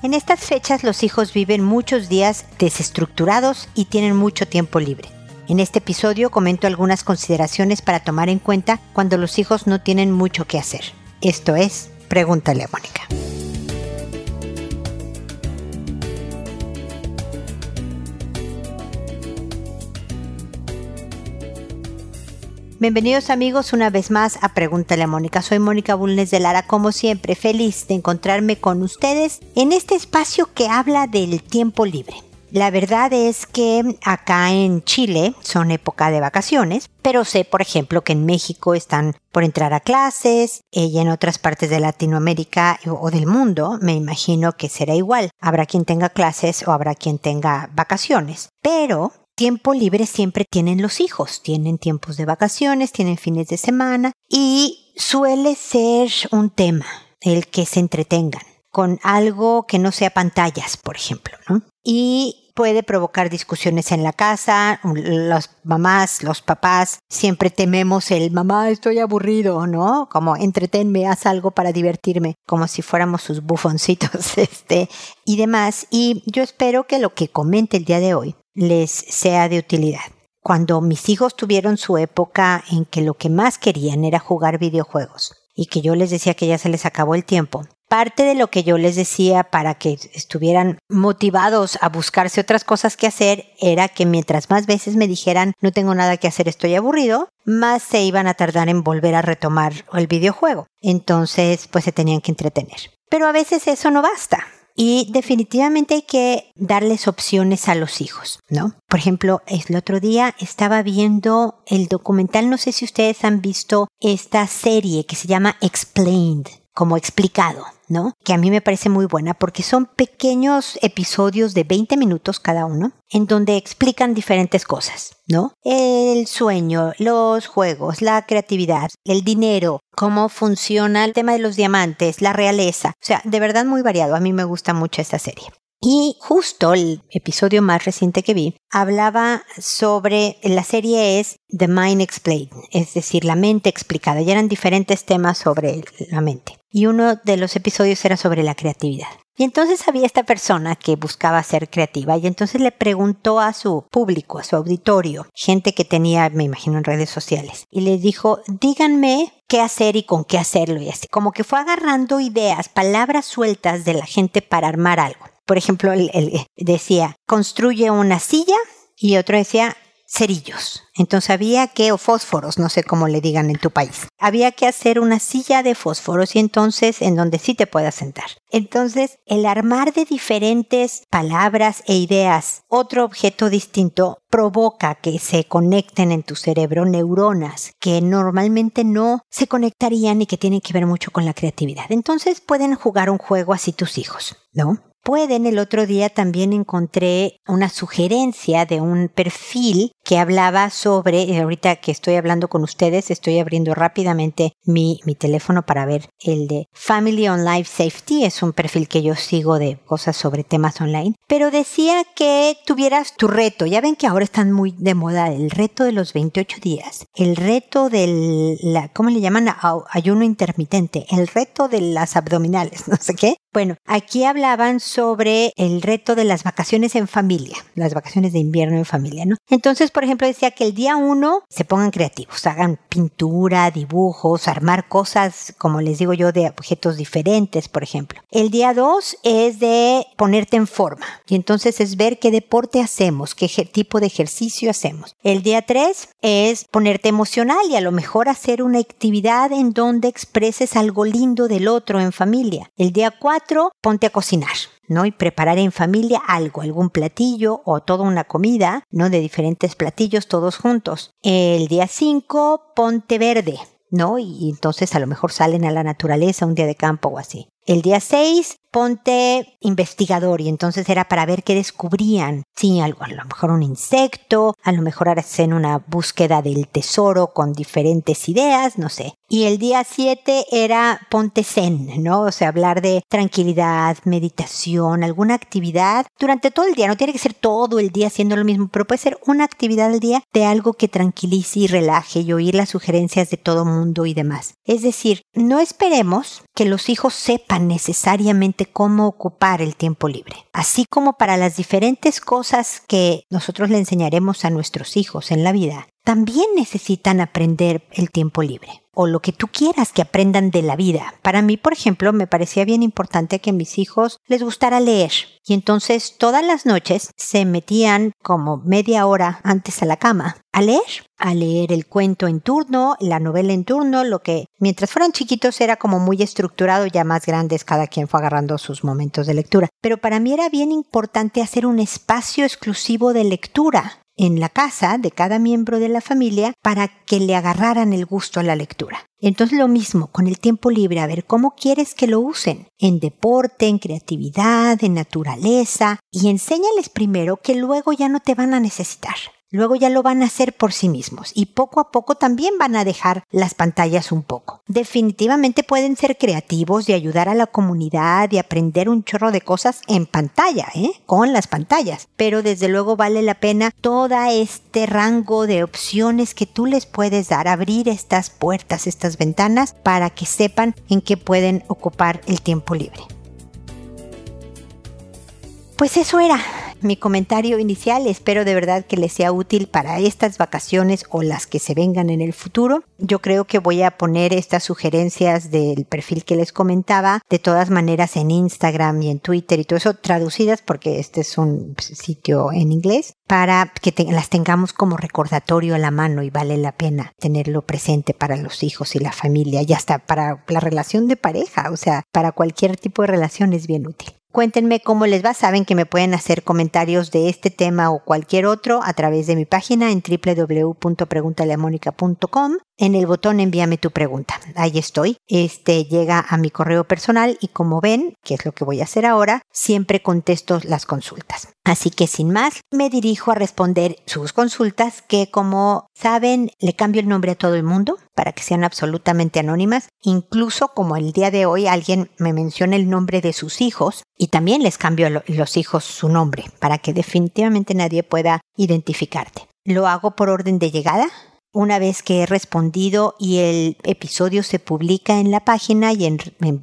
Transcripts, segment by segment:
En estas fechas los hijos viven muchos días desestructurados y tienen mucho tiempo libre. En este episodio comento algunas consideraciones para tomar en cuenta cuando los hijos no tienen mucho que hacer. Esto es, pregúntale a Mónica. Bienvenidos amigos una vez más a Pregúntale a Mónica. Soy Mónica Bulnes de Lara, como siempre, feliz de encontrarme con ustedes en este espacio que habla del tiempo libre. La verdad es que acá en Chile son época de vacaciones, pero sé, por ejemplo, que en México están por entrar a clases y en otras partes de Latinoamérica o del mundo me imagino que será igual. Habrá quien tenga clases o habrá quien tenga vacaciones. Pero tiempo libre siempre tienen los hijos, tienen tiempos de vacaciones, tienen fines de semana y suele ser un tema el que se entretengan con algo que no sea pantallas, por ejemplo, ¿no? Y puede provocar discusiones en la casa, las mamás, los papás, siempre tememos el mamá, estoy aburrido, ¿no? Como entretenme, haz algo para divertirme, como si fuéramos sus bufoncitos, este, y demás. Y yo espero que lo que comente el día de hoy les sea de utilidad. Cuando mis hijos tuvieron su época en que lo que más querían era jugar videojuegos y que yo les decía que ya se les acabó el tiempo, parte de lo que yo les decía para que estuvieran motivados a buscarse otras cosas que hacer era que mientras más veces me dijeran no tengo nada que hacer, estoy aburrido, más se iban a tardar en volver a retomar el videojuego. Entonces, pues se tenían que entretener. Pero a veces eso no basta y definitivamente hay que darles opciones a los hijos, ¿no? Por ejemplo, el otro día estaba viendo el documental, no sé si ustedes han visto esta serie que se llama Explained, como explicado, ¿no? Que a mí me parece muy buena porque son pequeños episodios de 20 minutos cada uno en donde explican diferentes cosas, ¿no? El sueño, los juegos, la creatividad, el dinero, cómo funciona el tema de los diamantes, la realeza. O sea, de verdad muy variado. A mí me gusta mucho esta serie. Y justo el episodio más reciente que vi hablaba sobre, la serie es The Mind Explained, es decir, la mente explicada. Y eran diferentes temas sobre la mente. Y uno de los episodios era sobre la creatividad. Y entonces había esta persona que buscaba ser creativa y entonces le preguntó a su público, a su auditorio, gente que tenía, me imagino, en redes sociales, y le dijo, díganme qué hacer y con qué hacerlo y así. Como que fue agarrando ideas, palabras sueltas de la gente para armar algo. Por ejemplo, él, decía, construye una silla y otro decía, cerillos. Entonces había que, o fósforos, no sé cómo le digan en tu país. Había que hacer una silla de fósforos y entonces en donde sí te puedas sentar. Entonces, el armar de diferentes palabras e ideas otro objeto distinto provoca que se conecten en tu cerebro neuronas que normalmente no se conectarían y que tienen que ver mucho con la creatividad. Entonces pueden jugar un juego así tus hijos, ¿no? Pueden, el otro día también encontré una sugerencia de un perfil que hablaba sobre, ahorita que estoy hablando con ustedes, estoy abriendo rápidamente mi, mi teléfono para ver el de Family on Life Safety, es un perfil que yo sigo de cosas sobre temas online, pero decía que tuvieras tu reto, ya ven que ahora están muy de moda el reto de los 28 días, el reto del, la, ¿cómo le llaman? Ayuno intermitente, el reto de las abdominales, no sé qué. Bueno, aquí hablaban sobre el reto de las vacaciones en familia, las vacaciones de invierno en familia, ¿no? Entonces, por ejemplo, decía que el día uno se pongan creativos, hagan pintura, dibujos, armar cosas, como les digo yo, de objetos diferentes, por ejemplo. El día dos es de ponerte en forma y entonces es ver qué deporte hacemos, qué tipo de ejercicio hacemos. El día tres es ponerte emocional y a lo mejor hacer una actividad en donde expreses algo lindo del otro en familia. El día cuatro, ponte a cocinar. ¿no? Y preparar en familia algo, algún platillo o toda una comida, ¿no? De diferentes platillos todos juntos. El día 5, ponte verde, ¿no? Y entonces a lo mejor salen a la naturaleza un día de campo o así. El día 6, ponte investigador y entonces era para ver qué descubrían. Sí, algo, a lo mejor un insecto, a lo mejor hacen una búsqueda del tesoro con diferentes ideas, no sé. Y el día 7 era ponte zen, ¿no? O sea, hablar de tranquilidad, meditación, alguna actividad durante todo el día. No tiene que ser todo el día haciendo lo mismo, pero puede ser una actividad al día de algo que tranquilice y relaje y oír las sugerencias de todo mundo y demás. Es decir, no esperemos que los hijos sepan necesariamente cómo ocupar el tiempo libre. Así como para las diferentes cosas que nosotros le enseñaremos a nuestros hijos en la vida, también necesitan aprender el tiempo libre o lo que tú quieras que aprendan de la vida. Para mí, por ejemplo, me parecía bien importante que a mis hijos les gustara leer y entonces todas las noches se metían como media hora antes a la cama a leer, a leer el cuento en turno, la novela en turno, lo que mientras fueran chiquitos era como muy estructurado, ya más grandes cada quien fue agarrando sus momentos de lectura. Pero para mí era bien importante hacer un espacio exclusivo de lectura en la casa de cada miembro de la familia para que le agarraran el gusto a la lectura. Entonces lo mismo con el tiempo libre, a ver cómo quieres que lo usen, en deporte, en creatividad, en naturaleza, y enséñales primero que luego ya no te van a necesitar. Luego ya lo van a hacer por sí mismos y poco a poco también van a dejar las pantallas un poco. Definitivamente pueden ser creativos y ayudar a la comunidad y aprender un chorro de cosas en pantalla, ¿eh? con las pantallas. Pero desde luego vale la pena todo este rango de opciones que tú les puedes dar, abrir estas puertas, estas ventanas para que sepan en qué pueden ocupar el tiempo libre. Pues eso era mi comentario inicial. Espero de verdad que les sea útil para estas vacaciones o las que se vengan en el futuro. Yo creo que voy a poner estas sugerencias del perfil que les comentaba de todas maneras en Instagram y en Twitter y todo eso traducidas porque este es un sitio en inglés para que las tengamos como recordatorio a la mano y vale la pena tenerlo presente para los hijos y la familia y hasta para la relación de pareja, o sea, para cualquier tipo de relación es bien útil. Cuéntenme cómo les va. Saben que me pueden hacer comentarios de este tema o cualquier otro a través de mi página en www.preguntaleamónica.com. En el botón envíame tu pregunta. Ahí estoy. Este llega a mi correo personal y como ven, que es lo que voy a hacer ahora, siempre contesto las consultas. Así que sin más, me dirijo a responder sus consultas que como saben, le cambio el nombre a todo el mundo para que sean absolutamente anónimas. Incluso como el día de hoy alguien me menciona el nombre de sus hijos y también les cambio a los hijos su nombre para que definitivamente nadie pueda identificarte. Lo hago por orden de llegada. Una vez que he respondido y el episodio se publica en la página y en,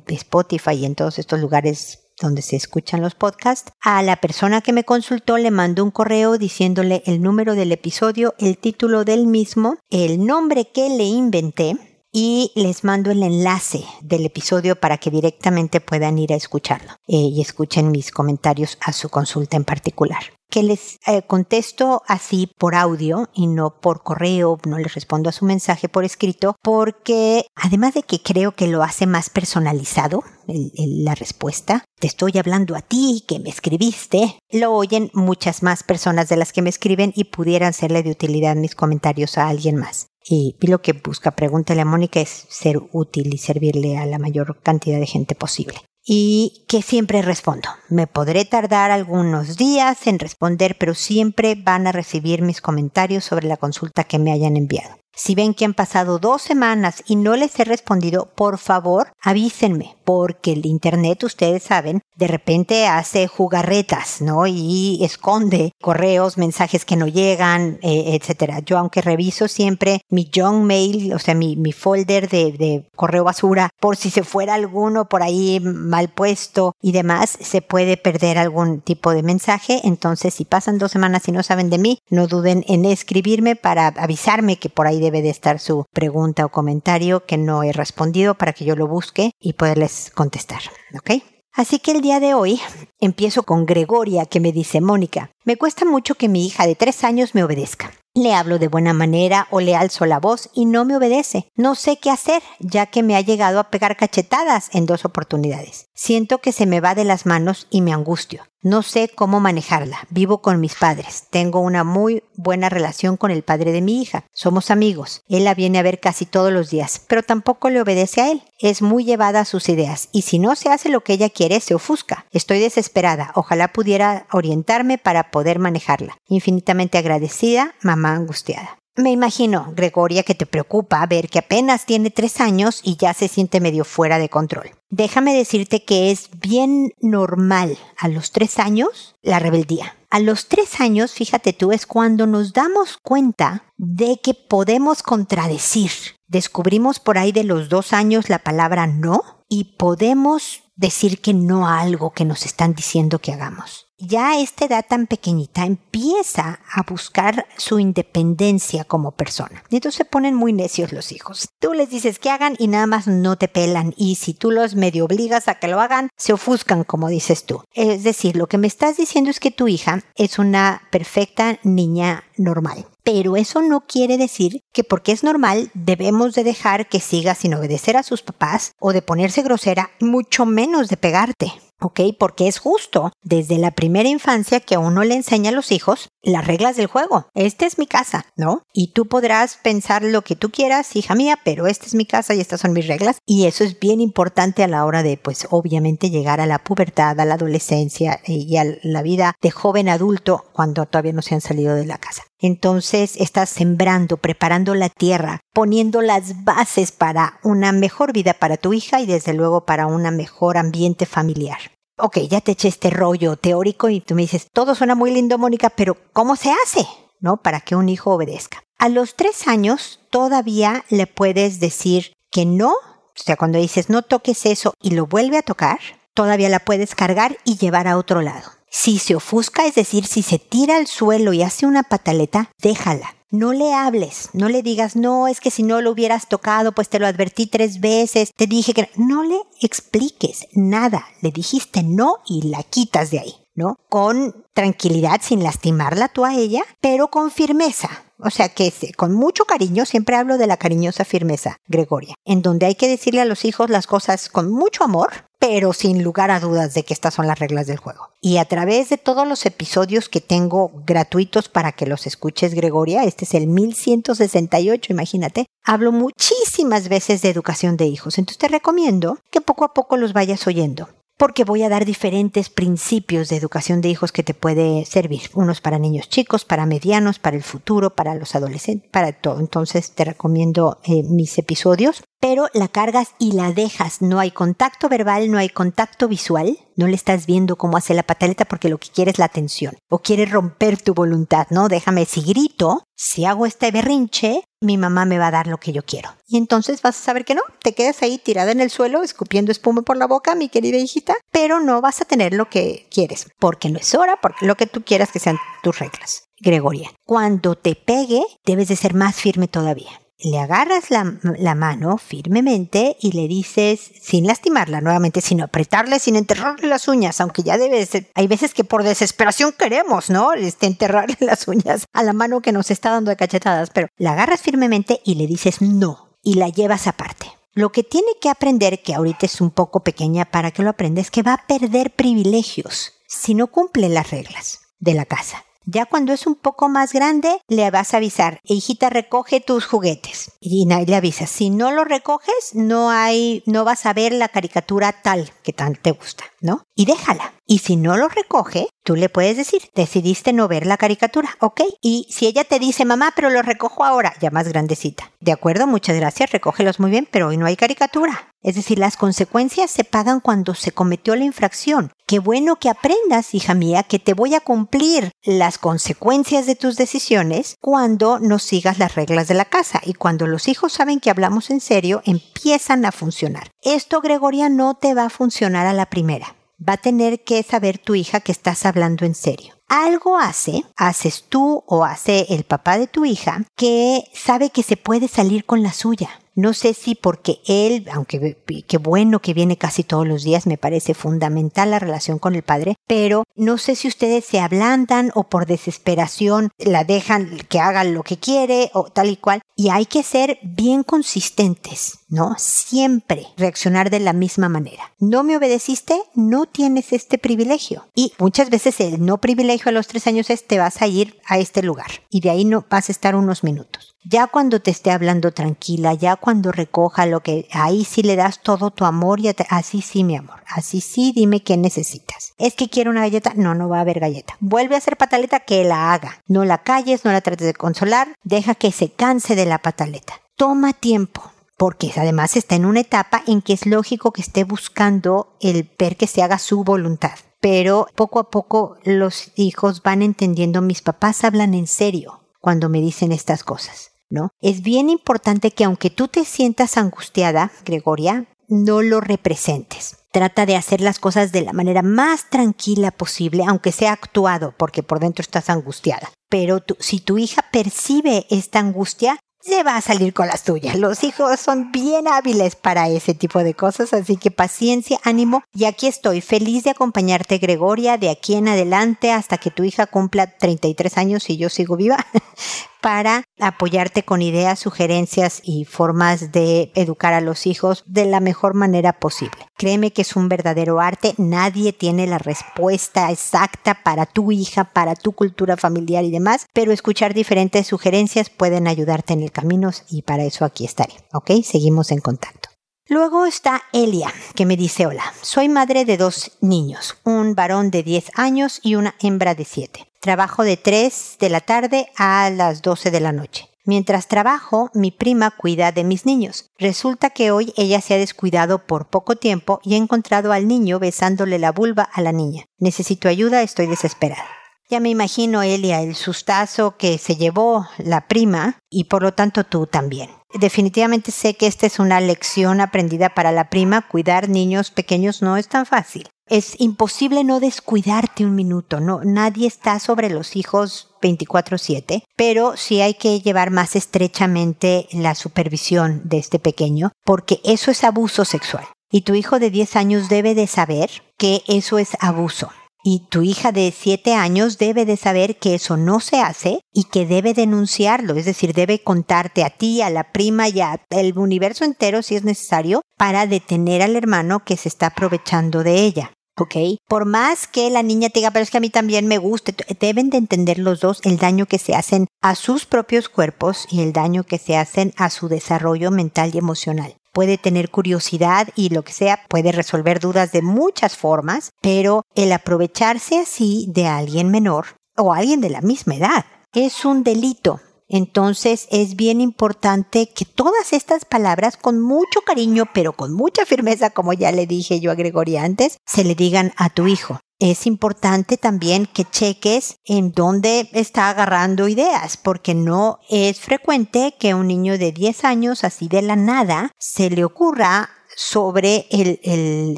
Spotify y en todos estos lugares donde se escuchan los podcasts, a la persona que me consultó le mando un correo diciéndole el número del episodio, el título del mismo, el nombre que le inventé y les mando el enlace del episodio para que directamente puedan ir a escucharlo eh, y escuchen mis comentarios a su consulta en particular que les eh, contesto así por audio y no por correo, no les respondo a su mensaje por escrito, porque además de que creo que lo hace más personalizado la respuesta, te estoy hablando a ti que me escribiste, lo oyen muchas más personas de las que me escriben y pudieran serle de utilidad mis comentarios a alguien más. Y lo que busca Pregúntale a Mónica es ser útil y servirle a la mayor cantidad de gente posible y que siempre respondo. Me podré tardar algunos días en responder, pero siempre van a recibir mis comentarios sobre la consulta que me hayan enviado. Si ven que han pasado dos semanas y no les he respondido, por favor avísenme, porque el Internet, ustedes saben, de repente hace jugarretas, ¿no? Y esconde correos, mensajes que no llegan, eh, etcétera. Yo, aunque reviso siempre mi junk mail, o sea, mi, mi folder de, de correo basura, por si se fuera alguno por ahí mal puesto y demás, se puede perder algún tipo de mensaje. Entonces, si pasan dos semanas y no saben de mí, no duden en escribirme para avisarme que por ahí debe de estar su pregunta o comentario que no he respondido para que yo lo busque y poderles contestar. ¿Ok? Así que el día de hoy empiezo con Gregoria que me dice, Mónica, me cuesta mucho que mi hija de tres años me obedezca. Le hablo de buena manera o le alzo la voz y no me obedece. No sé qué hacer, ya que me ha llegado a pegar cachetadas en dos oportunidades. Siento que se me va de las manos y me angustio. No sé cómo manejarla. Vivo con mis padres. Tengo una muy buena relación con el padre de mi hija. Somos amigos. Él la viene a ver casi todos los días, pero tampoco le obedece a él. Es muy llevada a sus ideas y si no se hace lo que ella quiere, se ofusca. Estoy desesperada. Ojalá pudiera orientarme para poder manejarla. Infinitamente agradecida, mamá angustiada. Me imagino, Gregoria, que te preocupa ver que apenas tiene tres años y ya se siente medio fuera de control. Déjame decirte que es bien normal a los tres años la rebeldía. A los tres años, fíjate tú, es cuando nos damos cuenta de que podemos contradecir. Descubrimos por ahí de los dos años la palabra no y podemos decir que no a algo que nos están diciendo que hagamos ya a esta edad tan pequeñita empieza a buscar su independencia como persona. Entonces se ponen muy necios los hijos. Tú les dices que hagan y nada más no te pelan. Y si tú los medio obligas a que lo hagan, se ofuscan, como dices tú. Es decir, lo que me estás diciendo es que tu hija es una perfecta niña normal. Pero eso no quiere decir que porque es normal debemos de dejar que siga sin obedecer a sus papás o de ponerse grosera, mucho menos de pegarte. ¿Ok? Porque es justo desde la primera infancia que uno le enseña a los hijos las reglas del juego. Esta es mi casa, ¿no? Y tú podrás pensar lo que tú quieras, hija mía, pero esta es mi casa y estas son mis reglas. Y eso es bien importante a la hora de, pues, obviamente llegar a la pubertad, a la adolescencia y a la vida de joven adulto cuando todavía no se han salido de la casa. Entonces estás sembrando, preparando la tierra, poniendo las bases para una mejor vida para tu hija y desde luego para un mejor ambiente familiar. Ok, ya te eché este rollo teórico y tú me dices, todo suena muy lindo, Mónica, pero ¿cómo se hace? ¿No? Para que un hijo obedezca. A los tres años todavía le puedes decir que no, o sea, cuando dices no toques eso y lo vuelve a tocar, todavía la puedes cargar y llevar a otro lado. Si se ofusca, es decir, si se tira al suelo y hace una pataleta, déjala. No le hables, no le digas, no, es que si no lo hubieras tocado, pues te lo advertí tres veces, te dije que no le expliques nada, le dijiste no y la quitas de ahí, ¿no? Con tranquilidad, sin lastimarla tú a ella, pero con firmeza. O sea que con mucho cariño, siempre hablo de la cariñosa firmeza, Gregoria, en donde hay que decirle a los hijos las cosas con mucho amor, pero sin lugar a dudas de que estas son las reglas del juego. Y a través de todos los episodios que tengo gratuitos para que los escuches, Gregoria, este es el 1168, imagínate, hablo muchísimas veces de educación de hijos. Entonces te recomiendo que poco a poco los vayas oyendo porque voy a dar diferentes principios de educación de hijos que te puede servir. Unos para niños chicos, para medianos, para el futuro, para los adolescentes, para todo. Entonces te recomiendo eh, mis episodios pero la cargas y la dejas. No hay contacto verbal, no hay contacto visual. No le estás viendo cómo hace la pataleta porque lo que quiere es la atención. O quiere romper tu voluntad, ¿no? Déjame, si grito, si hago este berrinche, mi mamá me va a dar lo que yo quiero. Y entonces vas a saber que no, te quedas ahí tirada en el suelo, escupiendo espuma por la boca, mi querida hijita, pero no vas a tener lo que quieres, porque no es hora, porque lo que tú quieras que sean tus reglas. Gregoria, cuando te pegue, debes de ser más firme todavía le agarras la, mano firmemente y le dices, sin lastimarla nuevamente, sin apretarle, sin enterrarle las uñas, aunque ya debe ser, hay veces que por desesperación queremos, ¿no? Este, enterrarle las uñas a la mano que nos está dando de cachetadas, pero la agarras firmemente y le dices no y la llevas aparte. Lo que tiene que aprender, que ahorita es un poco pequeña para que lo aprenda, es que va a perder privilegios si no cumple las reglas de la casa. Ya cuando es un poco más grande, le vas a avisar, hijita, recoge tus juguetes. Y le avisas, si no lo recoges, no hay, no vas a ver la caricatura tal que tan te gusta, ¿no? Y déjala. Y si no lo recoge, tú le puedes decir, decidiste no ver la caricatura, ¿ok? Y si ella te dice, mamá, pero lo recojo ahora, ya más grandecita. De acuerdo, muchas gracias, recógelos muy bien, pero hoy no hay caricatura. Es decir, las consecuencias se pagan cuando se cometió la infracción. Qué bueno que aprendas, hija mía, que te voy a cumplir las consecuencias de tus decisiones cuando no sigas las reglas de la casa. Y cuando los hijos saben que hablamos en serio, empiezan a funcionar. Esto, Gregoria, no te va a funcionar a la primera va a tener que saber tu hija que estás hablando en serio. Algo hace, haces tú o hace el papá de tu hija, que sabe que se puede salir con la suya. No sé si porque él, aunque qué bueno que viene casi todos los días, me parece fundamental la relación con el padre, pero no sé si ustedes se ablandan o por desesperación la dejan que haga lo que quiere o tal y cual. Y hay que ser bien consistentes, ¿no? Siempre reaccionar de la misma manera. No me obedeciste, no tienes este privilegio. Y muchas veces el no privilegio a los tres años es te vas a ir a este lugar y de ahí no vas a estar unos minutos. Ya cuando te esté hablando tranquila, ya cuando recoja lo que, ahí sí le das todo tu amor y así sí, mi amor, así sí, dime qué necesitas. Es que quiero una galleta, no, no va a haber galleta. Vuelve a hacer pataleta, que la haga. No la calles, no la trates de consolar, deja que se canse de la pataleta. Toma tiempo, porque además está en una etapa en que es lógico que esté buscando el ver que se haga su voluntad. Pero poco a poco los hijos van entendiendo, mis papás hablan en serio cuando me dicen estas cosas, ¿no? Es bien importante que aunque tú te sientas angustiada, Gregoria, no lo representes. Trata de hacer las cosas de la manera más tranquila posible, aunque sea actuado, porque por dentro estás angustiada. Pero si tu hija percibe esta angustia, se va a salir con las tuyas. Los hijos son bien hábiles para ese tipo de cosas, así que paciencia, ánimo. Y aquí estoy, feliz de acompañarte, Gregoria, de aquí en adelante hasta que tu hija cumpla 33 años y yo sigo viva. para apoyarte con ideas, sugerencias y formas de educar a los hijos de la mejor manera posible. Créeme que es un verdadero arte, nadie tiene la respuesta exacta para tu hija, para tu cultura familiar y demás, pero escuchar diferentes sugerencias pueden ayudarte en el camino y para eso aquí estaré. ¿Ok? Seguimos en contacto. Luego está Elia, que me dice, hola, soy madre de dos niños, un varón de 10 años y una hembra de 7. Trabajo de 3 de la tarde a las 12 de la noche. Mientras trabajo, mi prima cuida de mis niños. Resulta que hoy ella se ha descuidado por poco tiempo y he encontrado al niño besándole la vulva a la niña. Necesito ayuda, estoy desesperada. Ya me imagino, Elia, el sustazo que se llevó la prima y por lo tanto tú también. Definitivamente sé que esta es una lección aprendida para la prima. Cuidar niños pequeños no es tan fácil. Es imposible no descuidarte un minuto, no, nadie está sobre los hijos 24/7, pero sí hay que llevar más estrechamente la supervisión de este pequeño, porque eso es abuso sexual. Y tu hijo de 10 años debe de saber que eso es abuso. Y tu hija de 7 años debe de saber que eso no se hace y que debe denunciarlo, es decir, debe contarte a ti, a la prima y al universo entero si es necesario para detener al hermano que se está aprovechando de ella. ¿ok? Por más que la niña te diga, pero es que a mí también me gusta, deben de entender los dos el daño que se hacen a sus propios cuerpos y el daño que se hacen a su desarrollo mental y emocional puede tener curiosidad y lo que sea, puede resolver dudas de muchas formas, pero el aprovecharse así de alguien menor o alguien de la misma edad es un delito. Entonces es bien importante que todas estas palabras con mucho cariño, pero con mucha firmeza, como ya le dije yo a Gregoria antes, se le digan a tu hijo es importante también que cheques en dónde está agarrando ideas, porque no es frecuente que un niño de 10 años así de la nada se le ocurra sobre el,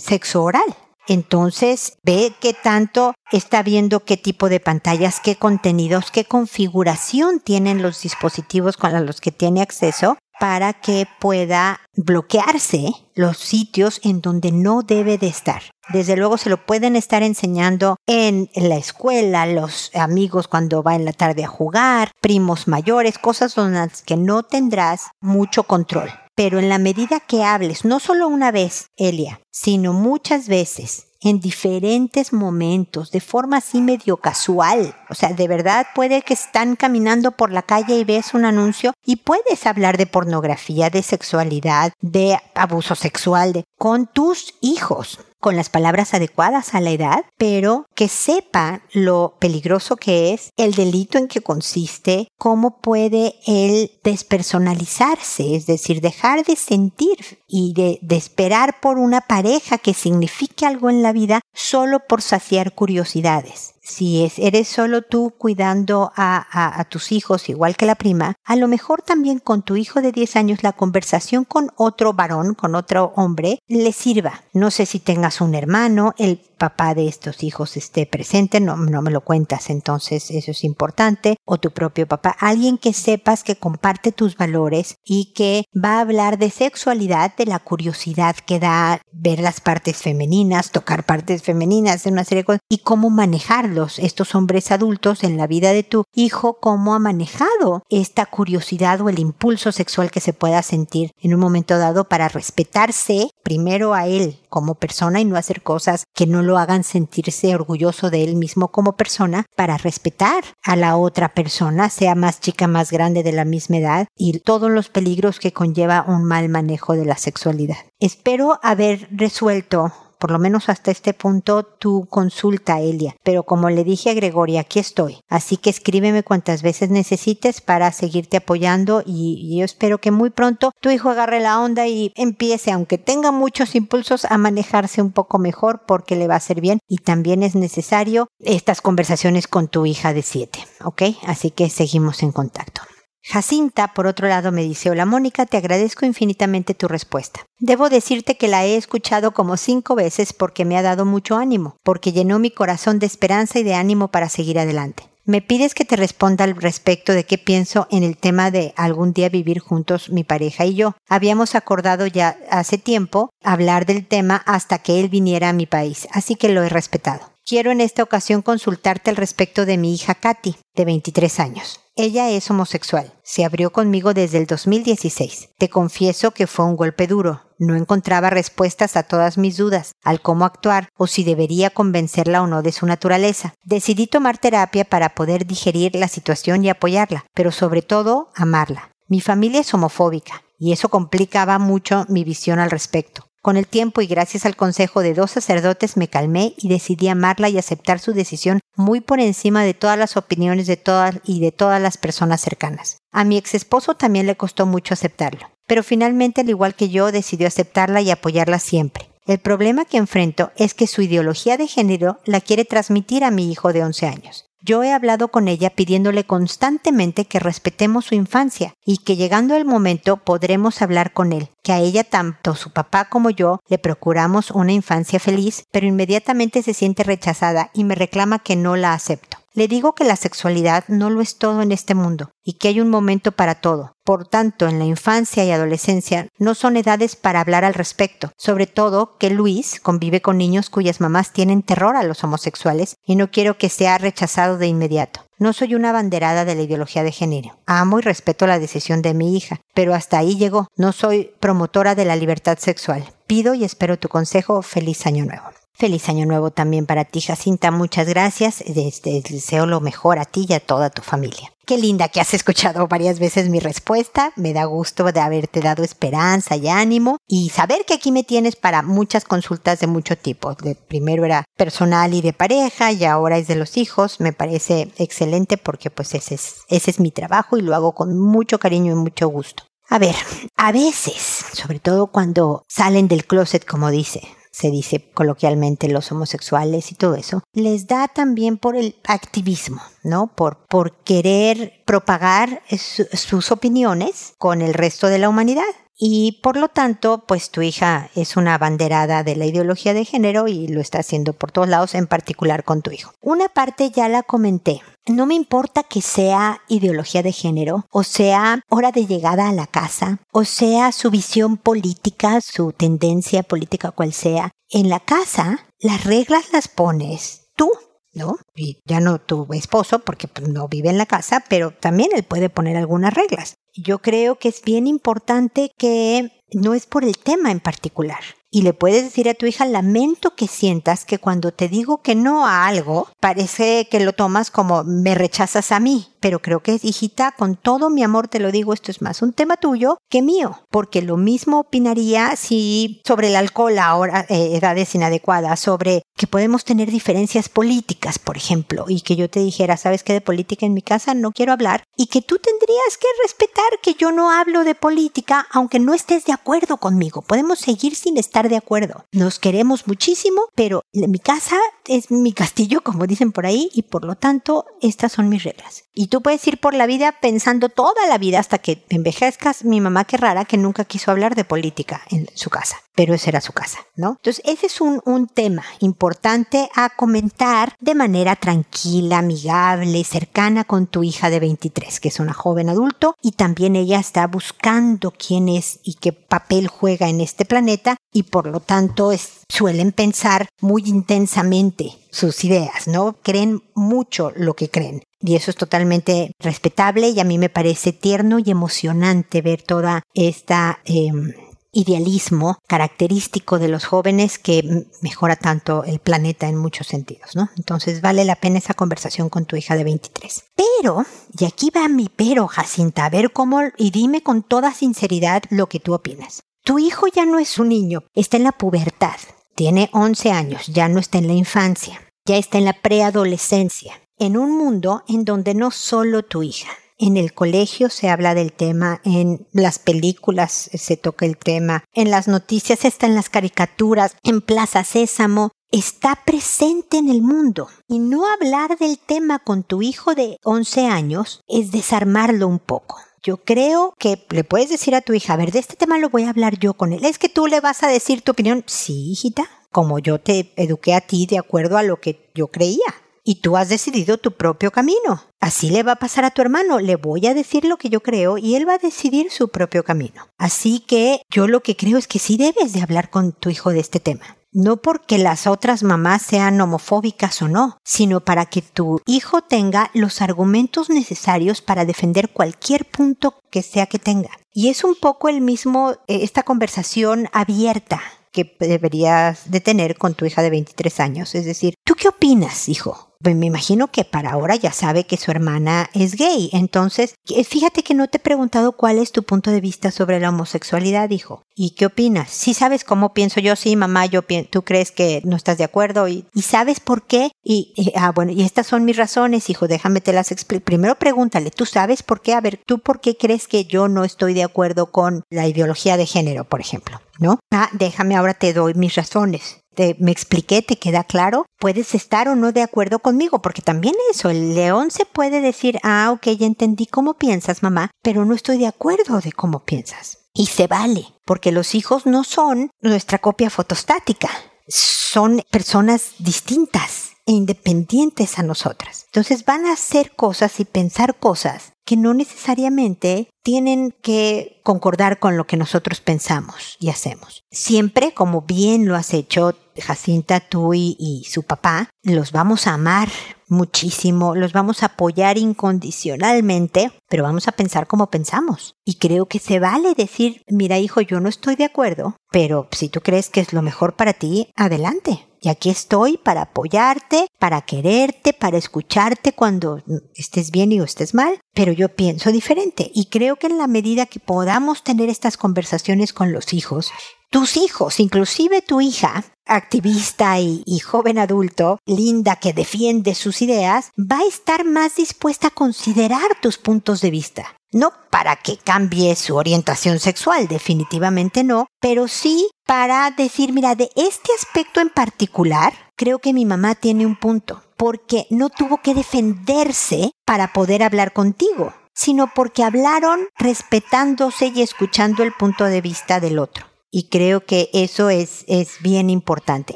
sexo oral. Entonces, ve qué tanto está viendo qué tipo de pantallas, qué contenidos, qué configuración tienen los dispositivos con los que tiene acceso para que pueda bloquearse los sitios en donde no debe de estar. Desde luego se lo pueden estar enseñando en la escuela, los amigos cuando va en la tarde a jugar, primos mayores, cosas donde las que no tendrás mucho control. Pero en la medida que hables, no solo una vez, Elia, sino muchas veces, en diferentes momentos, de forma así medio casual. O sea, de verdad puede que están caminando por la calle y ves un anuncio y puedes hablar de pornografía, de sexualidad, de abuso sexual, de, con tus hijos con las palabras adecuadas a la edad, pero que sepa lo peligroso que es, el delito en que consiste, cómo puede él despersonalizarse, es decir, dejar de sentir y de, esperar por una pareja que signifique algo en la vida solo por saciar curiosidades si es, eres solo tú cuidando a, a, tus hijos igual que la prima, a lo mejor también con tu hijo de 10 años la conversación con otro varón, con otro hombre, le sirva. No sé si tengas un hermano, el papá de estos hijos esté presente, no, no me lo cuentas, entonces eso es importante, o tu propio papá, alguien que sepas que comparte tus valores y que va a hablar de sexualidad, de la curiosidad que da ver las partes femeninas, tocar partes femeninas, una serie de cosas, y cómo manejarlos, estos hombres adultos en la vida de tu hijo, cómo ha manejado esta curiosidad o el impulso sexual que se pueda sentir en un momento dado para respetarse primero a él como persona y no hacer cosas que no lo hagan sentirse orgulloso de él mismo como persona para respetar a la otra persona, sea más chica, más grande de la misma edad y todos los peligros que conlleva un mal manejo de la sexualidad. Espero haber resuelto por lo menos hasta este punto, tu consulta, Elia. Pero como le dije a Gregoria, aquí estoy. Así que escríbeme cuantas veces necesites para seguirte apoyando y, yo espero que muy pronto tu hijo agarre la onda y empiece, aunque tenga muchos impulsos, a manejarse un poco mejor porque le va a hacer bien y también es necesario estas conversaciones con tu hija de siete, ¿ok? Así que seguimos en contacto. Jacinta, por otro lado, me dice, hola Mónica, te agradezco infinitamente tu respuesta. Debo decirte que la he escuchado como cinco veces porque me ha dado mucho ánimo, porque llenó mi corazón de esperanza y de ánimo para seguir adelante. Me pides que te responda al respecto de qué pienso en el tema de algún día vivir juntos mi pareja y yo. Habíamos acordado ya hace tiempo hablar del tema hasta que él viniera a mi país, así que lo he respetado. Quiero en esta ocasión consultarte al respecto de mi hija Katy, de 23 años. Ella es homosexual. Se abrió conmigo desde el 2016. Te confieso que fue un golpe duro. No encontraba respuestas a todas mis dudas, al cómo actuar o si debería convencerla o no de su naturaleza. Decidí tomar terapia para poder digerir la situación y apoyarla, pero sobre todo amarla. Mi familia es homofóbica y eso complicaba mucho mi visión al respecto. Con el tiempo y gracias al consejo de dos sacerdotes me calmé y decidí amarla y aceptar su decisión muy por encima de todas las opiniones de todas y de todas las personas cercanas. A mi ex esposo también le costó mucho aceptarlo, pero finalmente al igual que yo decidió aceptarla y apoyarla siempre. El problema que enfrento es que su ideología de género la quiere transmitir a mi hijo de 11 años. Yo he hablado con ella pidiéndole constantemente que respetemos su infancia y que llegando el momento podremos hablar con él, que a ella tanto su papá como yo le procuramos una infancia feliz, pero inmediatamente se siente rechazada y me reclama que no la acepto. Le digo que la sexualidad no lo es todo en este mundo y que hay un momento para todo. Por tanto, en la infancia y adolescencia no son edades para hablar al respecto, sobre todo que Luis convive con niños cuyas mamás tienen terror a los homosexuales y no quiero que sea rechazado de inmediato. No soy una banderada de la ideología de género. Amo y respeto la decisión de mi hija, pero hasta ahí llegó. No soy promotora de la libertad sexual. Pido y espero tu consejo. Feliz año nuevo. Feliz año nuevo también para ti, Jacinta. Muchas gracias. Este, deseo lo mejor a ti y a toda tu familia. Qué linda que has escuchado varias veces mi respuesta. Me da gusto de haberte dado esperanza y ánimo y saber que aquí me tienes para muchas consultas de mucho tipo. De primero era personal y de pareja y ahora es de los hijos. Me parece excelente porque pues ese es, ese es mi trabajo y lo hago con mucho cariño y mucho gusto. A ver, a veces, sobre todo cuando salen del closet, como dice, se dice coloquialmente los homosexuales y todo eso, les da también por el activismo, ¿no? Por, por querer propagar sus opiniones con el resto de la humanidad. Y por lo tanto, pues tu hija es una banderada de la ideología de género y lo está haciendo por todos lados, en particular con tu hijo. Una parte ya la comenté. No me importa que sea ideología de género, o sea hora de llegada a la casa, o sea su visión política, su tendencia política cual sea. En la casa, las reglas las pones tú. ¿no? Y ya no tu esposo, porque pues, no vive en la casa, pero también él puede poner algunas reglas yo creo que es bien importante que no es por el tema en particular. Y le puedes decir a tu hija, lamento que sientas que cuando te digo que no a algo, parece que lo tomas como me rechazas a mí pero creo que, hijita, con todo mi amor te lo digo, esto es más un tema tuyo que mío, porque lo mismo opinaría si sobre el alcohol ahora, eh, edades inadecuadas, sobre que podemos tener diferencias políticas, por ejemplo, y que yo te dijera, ¿sabes qué de política en mi casa no quiero hablar? Y que tú tendrías que respetar que yo no hablo de política, aunque no estés de acuerdo conmigo. Podemos seguir sin estar de acuerdo. Nos queremos muchísimo, pero mi casa es mi castillo, como dicen por ahí, y por lo tanto, estas son mis reglas. Y tú puedes ir por la vida pensando toda la vida hasta que envejezcas. Mi mamá, qué rara, que nunca quiso hablar de política en su casa, pero esa era su casa, ¿no? Entonces, ese es un, un tema importante a comentar de manera tranquila, amigable, cercana con tu hija de 23, que es una joven adulto, y también ella está buscando quién es y qué papel juega en este planeta, y por lo tanto suelen pensar muy intensamente sus ideas, ¿no? Creen mucho lo que creen. Y eso es totalmente respetable y a mí me parece tierno y emocionante ver toda esta em, idealismo característico de los jóvenes que mejora tanto el planeta en muchos sentidos, ¿no? Entonces vale la pena esa conversación con tu hija de 23. Pero, y aquí va mi pero, Jacinta, a ver cómo, y dime con toda sinceridad lo que tú opinas. Tu hijo ya no es un niño, está en la pubertad, tiene 11 años, ya no está en la infancia, ya está en la preadolescencia, en un mundo en donde no solo tu hija, en el colegio se habla del tema, en las películas se toca el tema, en las noticias está en las caricaturas, en Plaza Sésamo, está presente en el mundo. Y no hablar del tema con tu hijo de 11 años es desarmarlo un poco. Yo creo que le puedes decir a tu hija, a ver, de este tema lo voy a hablar yo con él. Es que tú le vas a decir tu opinión. Sí, hijita, como yo te eduqué a ti de acuerdo a lo que yo creía y tú has decidido tu propio camino. Así le va a pasar a tu hermano, le voy a decir lo que yo creo y él va a decidir su propio camino. Así que yo lo que creo es que sí debes de hablar con tu hijo de este tema. No porque las otras mamás sean homofóbicas o no, sino para que tu hijo tenga los argumentos necesarios para defender cualquier punto que sea que tenga. Y es un poco el mismo, eh, esta conversación abierta que deberías de tener con tu hija de 23 años. Es decir, ¿tú qué opinas, hijo? Pues me imagino que para ahora ya sabe que su hermana es gay. Entonces, fíjate que no te he preguntado cuál es tu punto de vista sobre la homosexualidad, hijo. ¿Y qué opinas? Si sabes cómo pienso yo, sí, mamá, yo tú crees que no estás de acuerdo y, sabes por qué. Y, ah, bueno, y estas son mis razones, hijo, déjame te las explico. Primero pregúntale, ¿tú sabes por qué? A ver, ¿tú por qué crees que yo no estoy de acuerdo con la ideología de género, por ejemplo? ¿No? Ah, déjame ahora te doy mis razones me expliqué, te queda claro, puedes estar o no de acuerdo conmigo, porque también eso, el león se puede decir, ah, ok, ya entendí cómo piensas, mamá, pero no estoy de acuerdo de cómo piensas. Y se vale, porque los hijos no son nuestra copia fotostática, son personas distintas e independientes a nosotras. Entonces van a hacer cosas y pensar cosas que no necesariamente tienen que concordar con lo que nosotros pensamos y hacemos. Siempre, como bien lo has hecho, Jacinta, tú y, su papá, los vamos a amar muchísimo, los vamos a apoyar incondicionalmente, pero vamos a pensar como pensamos. Y creo que se vale decir, mira hijo, yo no estoy de acuerdo, pero si tú crees que es lo mejor para ti, adelante. Y aquí estoy para apoyarte, para quererte, para escucharte cuando estés bien y o estés mal, pero yo pienso diferente. Y creo que en la medida que podamos tener estas conversaciones con los hijos, tus hijos, inclusive tu hija, activista y, joven adulto, linda que defiende sus ideas, va a estar más dispuesta a considerar tus puntos de vista. No para que cambie su orientación sexual, definitivamente no, pero sí para decir, mira, de este aspecto en particular, creo que mi mamá tiene un punto, porque no tuvo que defenderse para poder hablar contigo, sino porque hablaron respetándose y escuchando el punto de vista del otro y creo que eso es, es bien importante.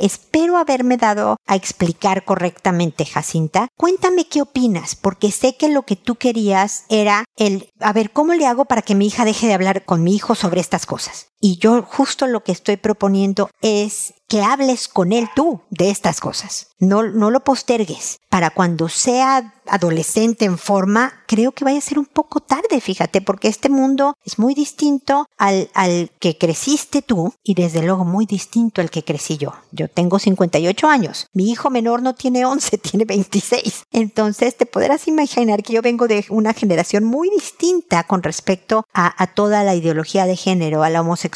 Espero haberme dado a explicar correctamente, Jacinta. Cuéntame qué opinas, porque sé que lo que tú querías era el, a ver, ¿cómo le hago para que mi hija deje de hablar con mi hijo sobre estas cosas? Y yo justo lo que estoy proponiendo es que hables con él tú de estas cosas. No, no lo postergues. Para cuando sea adolescente en forma, creo que vaya a ser un poco tarde, fíjate, porque este mundo es muy distinto al, al que creciste tú y desde luego muy distinto al que crecí yo. Yo tengo 58 años. Mi hijo menor no tiene 11, tiene 26. Entonces te podrás imaginar que yo vengo de una generación muy distinta con respecto a, a toda la ideología de género, a la homosexualidad,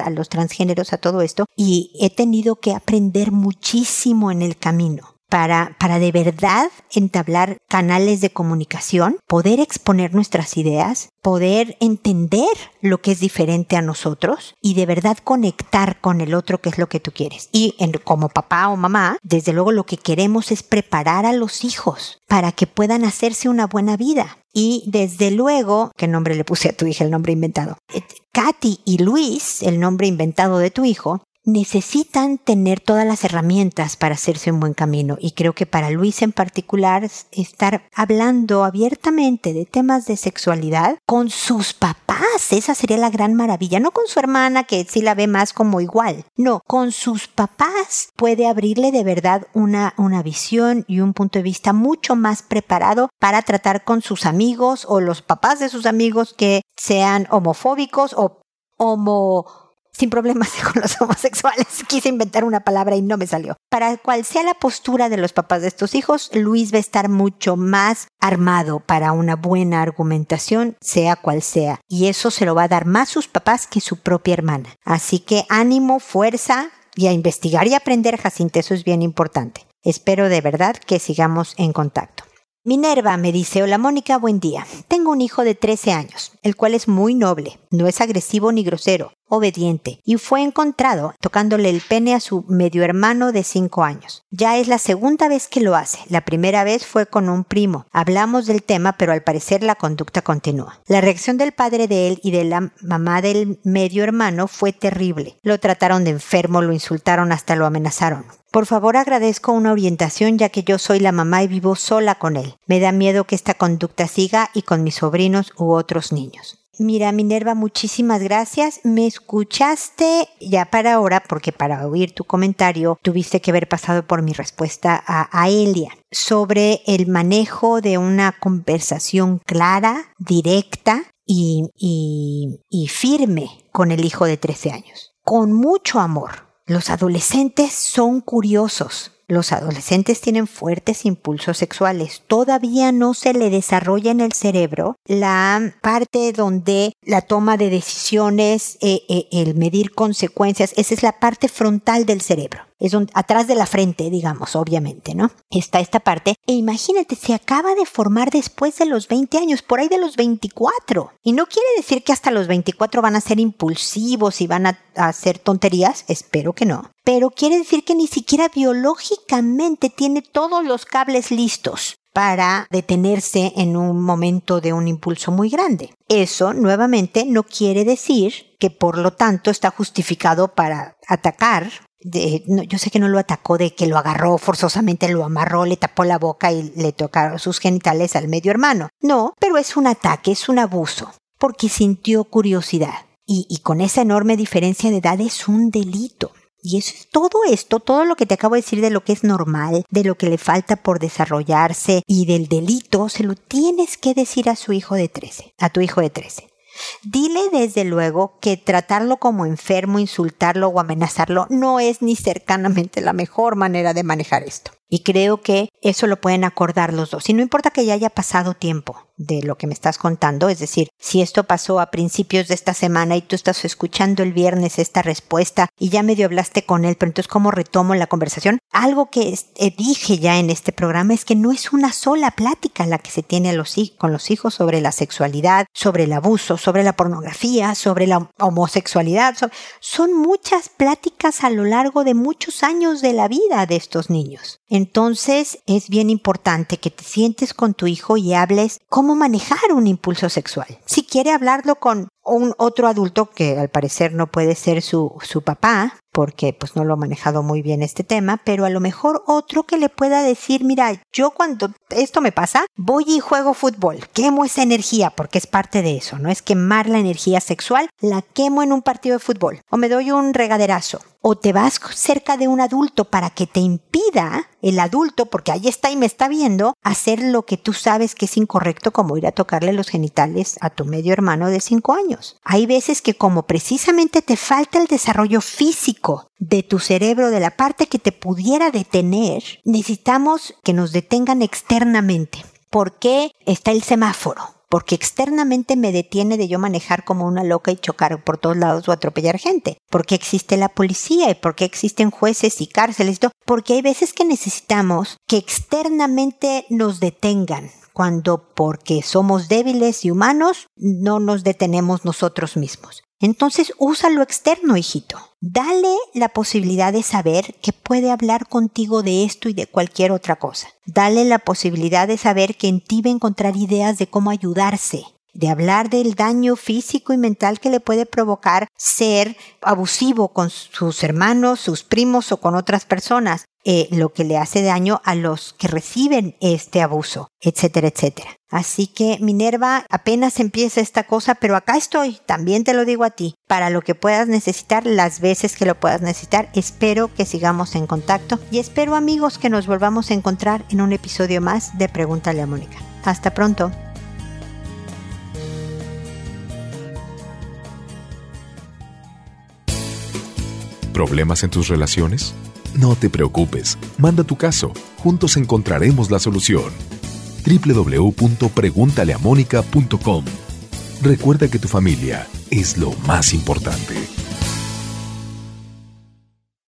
a los transgéneros, a todo esto. Y he tenido que aprender muchísimo en el camino para, para de verdad entablar canales de comunicación, poder exponer nuestras ideas, poder entender lo que es diferente a nosotros y de verdad conectar con el otro que es lo que tú quieres. Y como papá o mamá, desde luego lo que queremos es preparar a los hijos para que puedan hacerse una buena vida. Y desde luego, ¿qué nombre le puse a tu hija? El nombre inventado. Eh, Katy y Luis, el nombre inventado de tu hijo, necesitan tener todas las herramientas para hacerse un buen camino. Y creo que para Luis en particular estar hablando abiertamente de temas de sexualidad con sus papás, esa sería la gran maravilla, no con su hermana que sí la ve más como igual, no, con sus papás puede abrirle de verdad una, una visión y un punto de vista mucho más preparado para tratar con sus amigos o los papás de sus amigos que sean homofóbicos o homo sin problemas con los homosexuales. Quise inventar una palabra y no me salió. Para cual sea la postura de los papás de estos hijos, Luis va a estar mucho más armado para una buena argumentación, sea cual sea. Y eso se lo va a dar más sus papás que su propia hermana. Así que ánimo, fuerza y a investigar y aprender, Jacinta, eso es bien importante. Espero de verdad que sigamos en contacto. Minerva me dice, hola Mónica, buen día. Tengo un hijo de 13 años, el cual es muy noble, no es agresivo ni grosero, obediente, y fue encontrado tocándole el pene a su medio hermano de 5 años. Ya es la segunda vez que lo hace, la primera vez fue con un primo. Hablamos del tema, pero al parecer la conducta continúa. La reacción del padre de él y de la mamá del medio hermano fue terrible. Lo trataron de enfermo, lo insultaron, hasta lo amenazaron. Por favor agradezco una orientación ya que yo soy la mamá y vivo sola con él. Me da miedo que esta conducta siga y con mis sobrinos u otros niños. Mira, Minerva, muchísimas gracias. Me escuchaste ya para ahora, porque para oír tu comentario tuviste que haber pasado por mi respuesta a, Elia sobre el manejo de una conversación clara, directa y, y firme con el hijo de 13 años. Con mucho amor los adolescentes son curiosos. Los adolescentes tienen fuertes impulsos sexuales. Todavía no se le desarrolla en el cerebro la parte donde la toma de decisiones, eh, eh, el medir consecuencias, esa es la parte frontal del cerebro es atrás de la frente, digamos, obviamente, ¿no? Está esta parte. E imagínate, se acaba de formar después de los 20 años, por ahí de los 24. Y no quiere decir que hasta los 24 van a ser impulsivos y van a, a hacer tonterías, espero que no. Pero quiere decir que ni siquiera biológicamente tiene todos los cables listos para detenerse en un momento de un impulso muy grande. Eso, nuevamente, no quiere decir que por lo tanto está justificado para atacar yo sé que no lo atacó de que lo agarró forzosamente, lo amarró, le tapó la boca y le tocaron sus genitales al medio hermano. No, pero es un ataque, es un abuso, porque sintió curiosidad. Y, y con esa enorme diferencia de edad es un delito. Y eso es todo esto, todo lo que te acabo de decir de lo que es normal, de lo que le falta por desarrollarse y del delito, se lo tienes que decir a su hijo de 13, a tu hijo de 13. Dile desde luego que tratarlo como enfermo, insultarlo o amenazarlo no es ni cercanamente la mejor manera de manejar esto. Y creo que eso lo pueden acordar los dos. Y no importa que ya haya pasado tiempo de lo que me estás contando, es decir, si esto pasó a principios de esta semana y tú estás escuchando el viernes esta respuesta y ya medio hablaste con él, pero entonces ¿cómo retomo la conversación? Algo que eh, dije ya en este programa es que no es una sola plática la que se tiene con los hijos sobre la sexualidad, sobre el abuso, sobre la pornografía, sobre la homosexualidad. son muchas pláticas a lo largo de muchos años de la vida de estos niños. Entonces es bien importante que te sientes con tu hijo y hables cómo manejar un impulso sexual. Si quiere hablarlo con un otro adulto que al parecer no puede ser su, su papá, porque pues no lo ha manejado muy bien este tema, pero a lo mejor otro que le pueda decir, mira, yo cuando esto me pasa, voy y juego fútbol, quemo esa energía, porque es parte de eso, no es quemar la energía sexual, la quemo en un partido de fútbol, o me doy un regaderazo, o te vas cerca de un adulto para que te impida el adulto, porque ahí está y me está viendo, hacer lo que tú sabes que es incorrecto, como ir a tocarle los genitales a tu medio hermano de 5 años. Hay veces que como precisamente te falta el desarrollo físico de tu cerebro, de la parte que te pudiera detener, necesitamos que nos detengan externamente. ¿Por qué está el semáforo? Porque externamente me detiene de yo manejar como una loca y chocar por todos lados o atropellar gente. Porque existe la policía y porque existen jueces y cárceles. Porque hay veces que necesitamos que externamente nos detengan cuando porque somos débiles y humanos no nos detenemos nosotros mismos. Entonces usa lo externo, hijito. Dale la posibilidad de saber que puede hablar contigo de esto y de cualquier otra cosa. Dale la posibilidad de saber que en ti va a encontrar ideas de cómo ayudarse, de hablar del daño físico y mental que le puede provocar ser abusivo con sus hermanos, sus primos o con otras personas, eh, lo que le hace daño a los que reciben este abuso, etcétera, etcétera. Así que Minerva, apenas empieza esta cosa, pero acá estoy, también te lo digo a ti, para lo que puedas necesitar, las veces que lo puedas necesitar. Espero que sigamos en contacto y espero amigos que nos volvamos a encontrar en un episodio más de Pregúntale a Mónica. Hasta pronto. ¿Problemas en tus relaciones? No te preocupes, manda tu caso, juntos encontraremos la solución. www.preguntaleamónica.com Recuerda que tu familia es lo más importante.